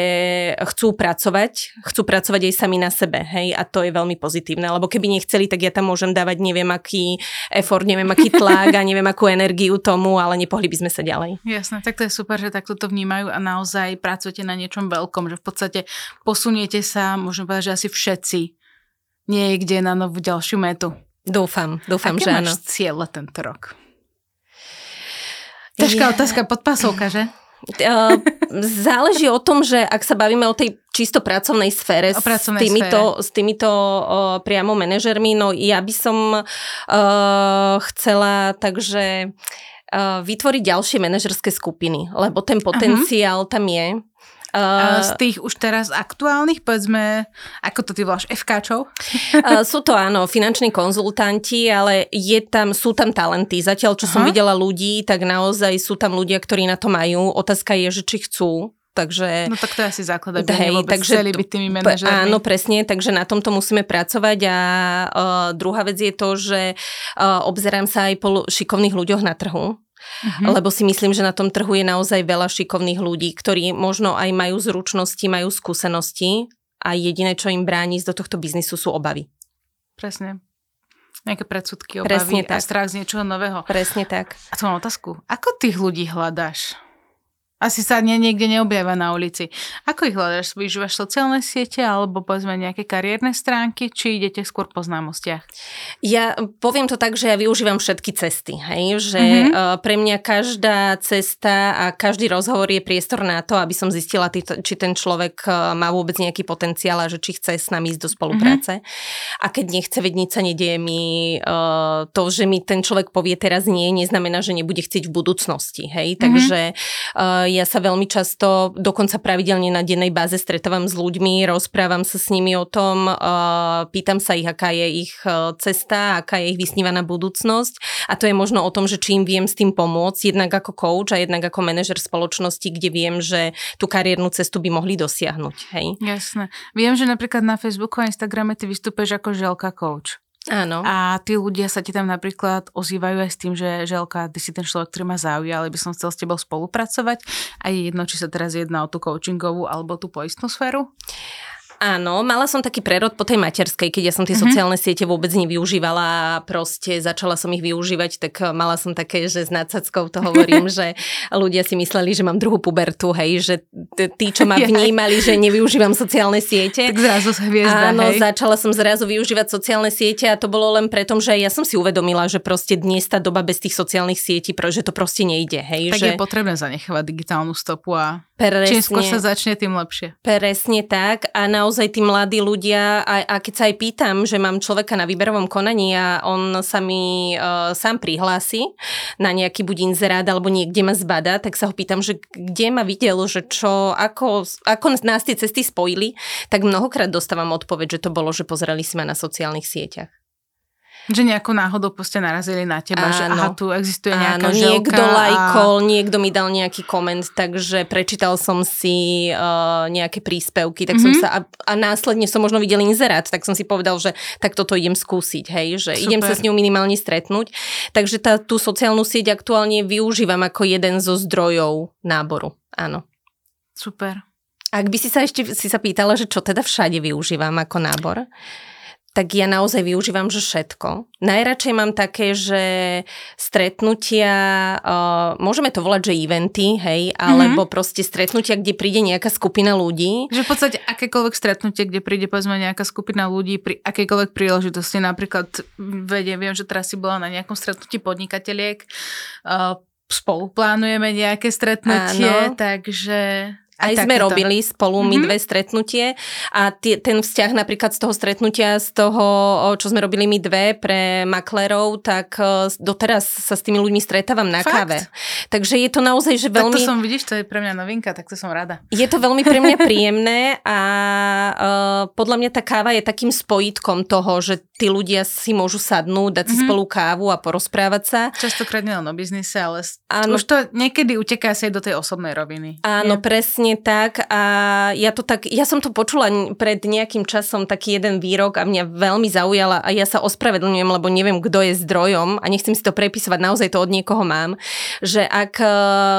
chcú pracovať, chcú pracovať aj sami na sebe, hej, a to je veľmi pozitívne, lebo keby nechceli, tak ja tam môžem dávať neviem aký effort, neviem aký tlak a neviem akú energiu tomu, ale nepohli by sme sa ďalej. Jasné, tak to je super, že takto to vnímajú a naozaj pracujete na niečom veľkom, že v podstate posuniete sa, môžem povedať, že asi všetci niekde na novú ďalšiu metu. Dúfam, dúfam, Aké že máš áno. cieľa tento rok? Ťažká je... otázka, podpasovka, že? Uh, záleží o tom, že ak sa bavíme o tej čisto pracovnej sfére o pracovnej s týmito, sfére. S týmito uh, priamo manažermi, no ja by som uh, chcela takže uh, vytvoriť ďalšie manažerské skupiny, lebo ten potenciál uh-huh. tam je. Uh, z tých už teraz aktuálnych, povedzme, ako to ty voláš, FKčov? Uh, sú to áno, finanční konzultanti, ale je tam, sú tam talenty. Zatiaľ, čo uh-huh. som videla ľudí, tak naozaj sú tam ľudia, ktorí na to majú. Otázka je, že či chcú. Takže, no tak to je asi základ, aby hej, takže, chceli byť tými manažermi. Áno, presne, takže na tomto musíme pracovať a uh, druhá vec je to, že uh, obzerám sa aj po šikovných ľuďoch na trhu, Uh-huh. Lebo si myslím, že na tom trhu je naozaj veľa šikovných ľudí, ktorí možno aj majú zručnosti, majú skúsenosti a jediné, čo im bráni do tohto biznisu sú obavy. Presne. Nejaké predsudky, obavy Presne tak. a strach z niečoho nového. Presne tak. A tu mám otázku. Ako tých ľudí hľadáš? Asi sa nie, niekde neobjavia na ulici. Ako ich hľadáš? Využívaš sociálne siete alebo povedzme nejaké kariérne stránky, či idete skôr po známostiach? Ja poviem to tak, že ja využívam všetky cesty. Hej? Že mm-hmm. pre mňa každá cesta a každý rozhovor je priestor na to, aby som zistila, či ten človek e, má vôbec nejaký potenciál a že či chce s nami ísť do spolupráce. Mm-hmm. A keď nechce, veď nič sa nedieje mi uh, to, že mi ten človek povie teraz nie, neznamená, že nebude chcieť v budúcnosti. Hej? Mm-hmm. Takže ja sa veľmi často, dokonca pravidelne na dennej báze stretávam s ľuďmi, rozprávam sa s nimi o tom, pýtam sa ich, aká je ich e, cesta, aká je ich vysnívaná budúcnosť a to je možno o tom, že či viem s tým pomôcť, jednak ako coach a jednak ako manažer spoločnosti, kde viem, že tú kariérnu cestu by mohli dosiahnuť. Hej? Jasné. Viem, že napríklad na Facebooku a Instagrame ty vystúpeš ako želka coach. Áno. A tí ľudia sa ti tam napríklad ozývajú aj s tým, že Želka, ty si ten človek, ktorý ma zaujal, by som chcel s tebou spolupracovať. A je jedno, či sa teraz jedná o tú coachingovú alebo tú poistnú sféru? Áno, mala som taký prerod po tej materskej, keď ja som tie mm-hmm. sociálne siete vôbec nevyužívala a proste začala som ich využívať, tak eh, mala som také, že s nadsackou to hovorím, [laughs] že ľudia si mysleli, že mám druhú pubertu, hej, že tí, čo ma [laughs] vnímali, že nevyužívam sociálne siete. Tak zrazu hviezda, Áno, hej. začala som zrazu využívať sociálne siete a to bolo len preto, že ja som si uvedomila, že proste dnes tá doba bez tých sociálnych sietí, že to proste nejde, hej. Tak že... je potrebné zanechávať digitálnu stopu a Presne. čím skôr sa začne, tým lepšie. Presne tak a naozaj tí mladí ľudia, a, a keď sa aj pýtam, že mám človeka na výberovom konaní a on sa mi uh, sám prihlási na nejaký buď inzerát alebo niekde ma zbada, tak sa ho pýtam, že kde ma videl, že čo, ako, ako nás tie cesty spojili, tak mnohokrát dostávam odpoveď, že to bolo, že pozreli si ma na sociálnych sieťach. Že nejako náhodou proste narazili na teba, áno, že aha, tu existuje nejaká áno, niekto lajkol, a... niekto mi dal nejaký koment, takže prečítal som si uh, nejaké príspevky, tak mm-hmm. som sa a, a následne som možno videl inzerát, tak som si povedal, že tak toto idem skúsiť, hej, že Super. idem sa s ňou minimálne stretnúť. Takže tá, tú sociálnu sieť aktuálne využívam ako jeden zo zdrojov náboru, áno. Super. Ak by si sa ešte si sa pýtala, že čo teda všade využívam ako nábor, tak ja naozaj využívam, že všetko. Najradšej mám také, že stretnutia, uh, môžeme to volať, že eventy, hej, alebo mm-hmm. proste stretnutia, kde príde nejaká skupina ľudí. Že v podstate akékoľvek stretnutie, kde príde povedzme nejaká skupina ľudí pri akékoľvek príležitosti, napríklad vediem, viem, že teraz si bola na nejakom stretnutí podnikateliek, uh, spolu plánujeme nejaké stretnutie, Áno. takže aj, sme takéto. robili spolu mm-hmm. my mhm. dve stretnutie a tie, ten vzťah napríklad z toho stretnutia, z toho, čo sme robili my dve pre maklerov, tak doteraz sa s tými ľuďmi stretávam na Fakt? káve. Takže je to naozaj, že veľmi... Tak to som, vidíš, to je pre mňa novinka, tak to som rada. Je to veľmi pre mňa [laughs] príjemné a uh, podľa mňa tá káva je takým spojitkom toho, že tí ľudia si môžu sadnúť, dať si mm-hmm. spolu kávu a porozprávať sa. Častokrát nie len o biznise, ale Áno. už to niekedy uteká sa aj do tej osobnej roviny. Áno, presne Presne tak a ja to tak, ja som to počula pred nejakým časom taký jeden výrok a mňa veľmi zaujala a ja sa ospravedlňujem, lebo neviem, kto je zdrojom a nechcem si to prepisovať, naozaj to od niekoho mám, že ak e,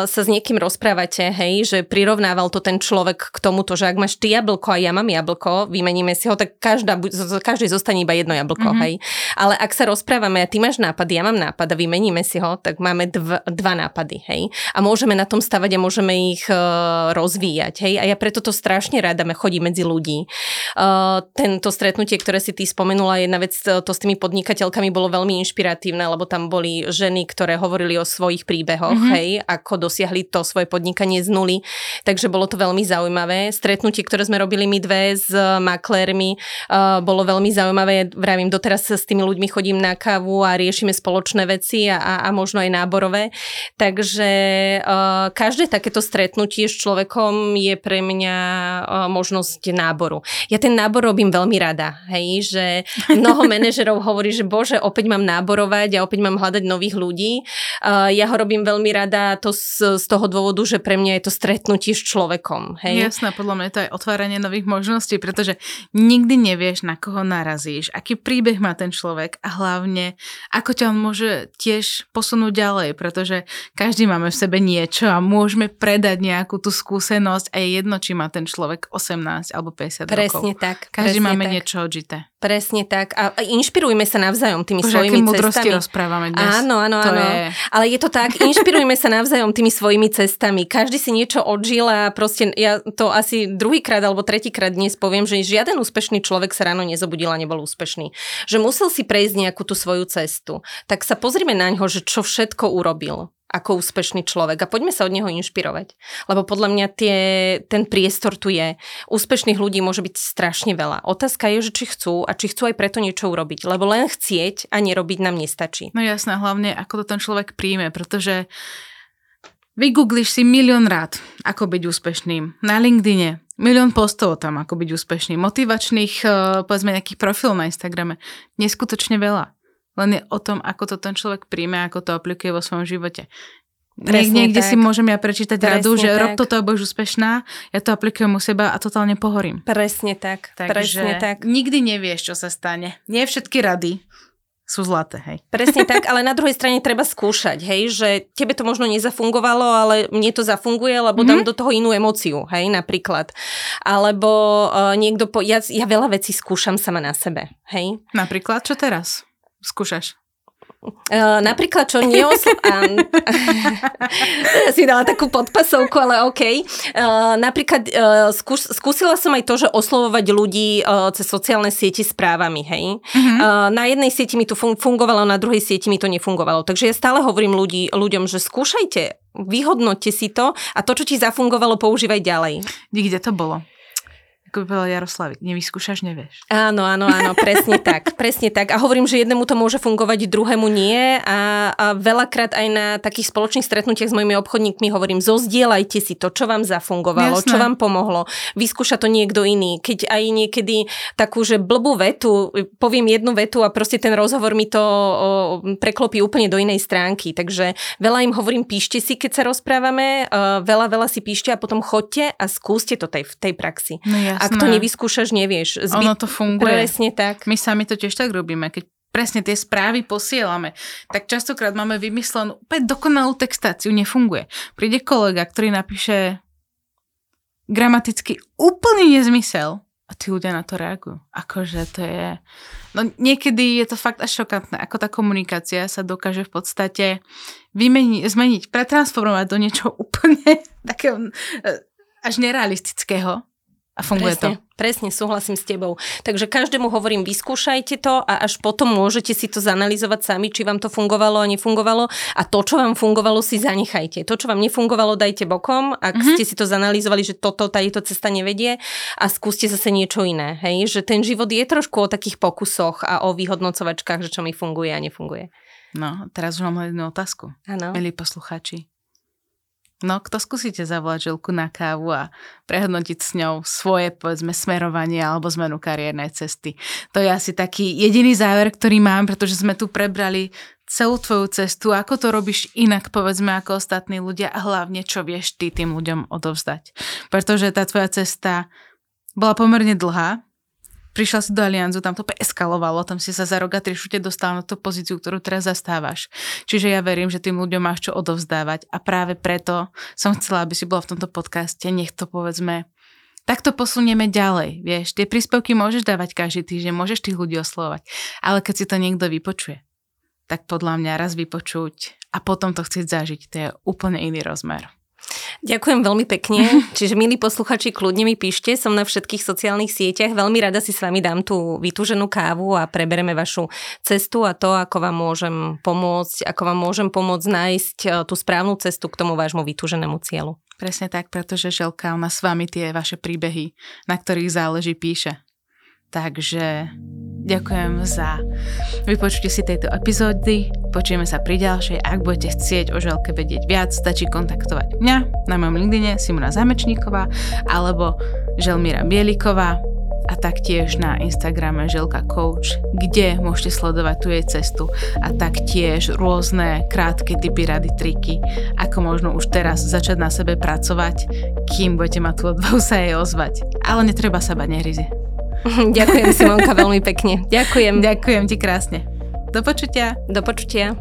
sa s niekým rozprávate, hej, že prirovnával to ten človek k tomuto, že ak máš ty jablko a ja mám jablko, vymeníme si ho, tak každá, každý zostane iba jedno jablko, mm-hmm. hej. Ale ak sa rozprávame a ty máš nápad, ja mám nápad a vymeníme si ho, tak máme dv, dva nápady, hej. A môžeme na tom stavať a môžeme ich uh, rozvíjať rozvíjať. Hej? A ja preto to strašne rada chodí medzi ľudí. Uh, tento stretnutie, ktoré si ty spomenula, jedna vec, to s tými podnikateľkami bolo veľmi inšpiratívne, lebo tam boli ženy, ktoré hovorili o svojich príbehoch, mm-hmm. hej, ako dosiahli to svoje podnikanie z nuly. Takže bolo to veľmi zaujímavé. Stretnutie, ktoré sme robili my dve s maklérmi, uh, bolo veľmi zaujímavé. Vravím, doteraz s tými ľuďmi chodím na kávu a riešime spoločné veci a, a, a možno aj náborové. Takže uh, každé takéto stretnutie s človekom potom je pre mňa možnosť náboru. Ja ten nábor robím veľmi rada, hej, že mnoho [laughs] manažerov hovorí, že bože, opäť mám náborovať a opäť mám hľadať nových ľudí. Ja ho robím veľmi rada to z, z toho dôvodu, že pre mňa je to stretnutie s človekom. Hej. Jasné, podľa mňa to je otváranie nových možností, pretože nikdy nevieš, na koho narazíš, aký príbeh má ten človek a hlavne, ako ťa on môže tiež posunúť ďalej, pretože každý máme v sebe niečo a môžeme predať nejakú tú skúsenosť skúsenosť a je jedno, či má ten človek 18 alebo 50 presne rokov. Presne tak. Každý presne máme tak. niečo odžité. Presne tak. A inšpirujme sa navzájom tými Bože, svojimi cestami. rozprávame dnes. Áno, áno, to áno. Je... Ale je to tak, [laughs] inšpirujme sa navzájom tými svojimi cestami. Každý si niečo odžil a proste ja to asi druhýkrát alebo tretíkrát dnes poviem, že žiaden úspešný človek sa ráno nezobudil a nebol úspešný. Že musel si prejsť nejakú tú svoju cestu. Tak sa pozrime na ňo, že čo všetko urobil ako úspešný človek a poďme sa od neho inšpirovať. Lebo podľa mňa tie, ten priestor tu je. Úspešných ľudí môže byť strašne veľa. Otázka je, že či chcú a či chcú aj preto niečo urobiť. Lebo len chcieť a nerobiť nám nestačí. No jasné, hlavne ako to ten človek príjme, pretože Vygoogliš si milión rád, ako byť úspešným. Na LinkedIne milión postov tam, ako byť úspešný. Motivačných, eh, povedzme, nejakých profilov na Instagrame. Neskutočne veľa. Len je o tom, ako to ten človek príjme, ako to aplikuje vo svojom živote. Presne Niekde tak. si môžem ja prečítať Presne radu, že tak. rob toto a budeš úspešná, ja to aplikujem u seba a totálne pohorím. Presne tak. Takže Presne tak. nikdy nevieš, čo sa stane. Nie všetky rady sú zlaté, hej. Presne tak, [laughs] ale na druhej strane treba skúšať, hej, že tebe to možno nezafungovalo, ale mne to zafunguje, lebo mm-hmm. dám mhm. do toho inú emóciu, hej, napríklad. Alebo uh, niekto, po, ja, ja veľa vecí skúšam sama na sebe, hej. Napríklad, čo teraz skúšaš? Uh, napríklad, čo neoslo... [laughs] ja [laughs] si dala takú podpasovku, ale OK. Uh, napríklad uh, skús, skúsila som aj to, že oslovovať ľudí uh, cez sociálne siete správami, hej. Uh-huh. Uh, na jednej sieti mi to fungovalo, na druhej sieti mi to nefungovalo. Takže ja stále hovorím ľudí, ľuďom, že skúšajte, vyhodnoťte si to a to, čo ti zafungovalo, používaj ďalej. Kde to bolo? Ako povedal Jaroslavik, nevyskúšaš, nevieš. Áno, áno, áno, presne [laughs] tak, presne tak. A hovorím, že jednému to môže fungovať, druhému nie a, a veľakrát aj na takých spoločných stretnutiach s mojimi obchodníkmi hovorím, zozdielajte si to, čo vám zafungovalo, Jasné. čo vám pomohlo, vyskúša to niekto iný. Keď aj niekedy takú, že blbú vetu, poviem jednu vetu a proste ten rozhovor mi to o, preklopí úplne do inej stránky. Takže veľa im hovorím, píšte si, keď sa rozprávame, uh, veľa, veľa si píšte a potom chodte a skúste to tej, v tej praxi. No, ak to nevyskúšaš, nevieš. Zbyt... Ono to funguje. Presne tak. My sami to tiež tak robíme. Keď presne tie správy posielame, tak častokrát máme vymyslenú úplne dokonalú textáciu, nefunguje. Príde kolega, ktorý napíše gramaticky úplný nezmysel a tí ľudia na to reagujú. Akože to je... No niekedy je to fakt až šokantné, ako tá komunikácia sa dokáže v podstate vymeniť, zmeniť, pretransformovať do niečoho úplne [laughs] takého e, až nerealistického a funguje presne, to. Presne, súhlasím s tebou. Takže každému hovorím, vyskúšajte to a až potom môžete si to zanalizovať sami, či vám to fungovalo a nefungovalo a to, čo vám fungovalo, si zanechajte. To, čo vám nefungovalo, dajte bokom, ak mm-hmm. ste si to zanalizovali, že toto, táto cesta nevedie a skúste zase niečo iné. Hej? Že ten život je trošku o takých pokusoch a o vyhodnocovačkách, že čo mi funguje a nefunguje. No, teraz už mám jednu otázku. Áno. Milí posluchači, No, kto skúsite zavolať Žilku na kávu a prehodnotiť s ňou svoje, povedzme, smerovanie alebo zmenu kariérnej cesty. To je asi taký jediný záver, ktorý mám, pretože sme tu prebrali celú tvoju cestu, ako to robíš inak, povedzme, ako ostatní ľudia a hlavne, čo vieš ty tým ľuďom odovzdať. Pretože tá tvoja cesta bola pomerne dlhá, prišla si do Alianzu, tam to eskalovalo, tam si sa za rok a tri šute dostal na tú pozíciu, ktorú teraz zastávaš. Čiže ja verím, že tým ľuďom máš čo odovzdávať a práve preto som chcela, aby si bola v tomto podcaste, nech to povedzme tak to posunieme ďalej, vieš. Tie príspevky môžeš dávať každý týždeň, môžeš tých ľudí oslovať, ale keď si to niekto vypočuje, tak podľa mňa raz vypočuť a potom to chcieť zažiť, to je úplne iný rozmer. Ďakujem veľmi pekne. [laughs] Čiže milí posluchači, kľudne mi píšte, som na všetkých sociálnych sieťach. Veľmi rada si s vami dám tú vytúženú kávu a prebereme vašu cestu a to, ako vám môžem pomôcť, ako vám môžem pomôcť nájsť e, tú správnu cestu k tomu vášmu vytúženému cieľu. Presne tak, pretože Želka, ona s vami tie vaše príbehy, na ktorých záleží, píše. Takže ďakujem za vypočutie si tejto epizódy. Počujeme sa pri ďalšej. Ak budete chcieť o želke vedieť viac, stačí kontaktovať mňa na mojom LinkedIne Simona Zamečníková alebo Želmíra Bieliková a taktiež na Instagrame Želka Coach, kde môžete sledovať tu jej cestu a taktiež rôzne krátke typy, rady, triky, ako možno už teraz začať na sebe pracovať, kým budete mať tú [laughs] odvahu sa jej ozvať. Ale netreba sa bať, nehryzie. [laughs] Ďakujem Simonka veľmi pekne. Ďakujem. Ďakujem ti krásne. Do počutia. Do počutia.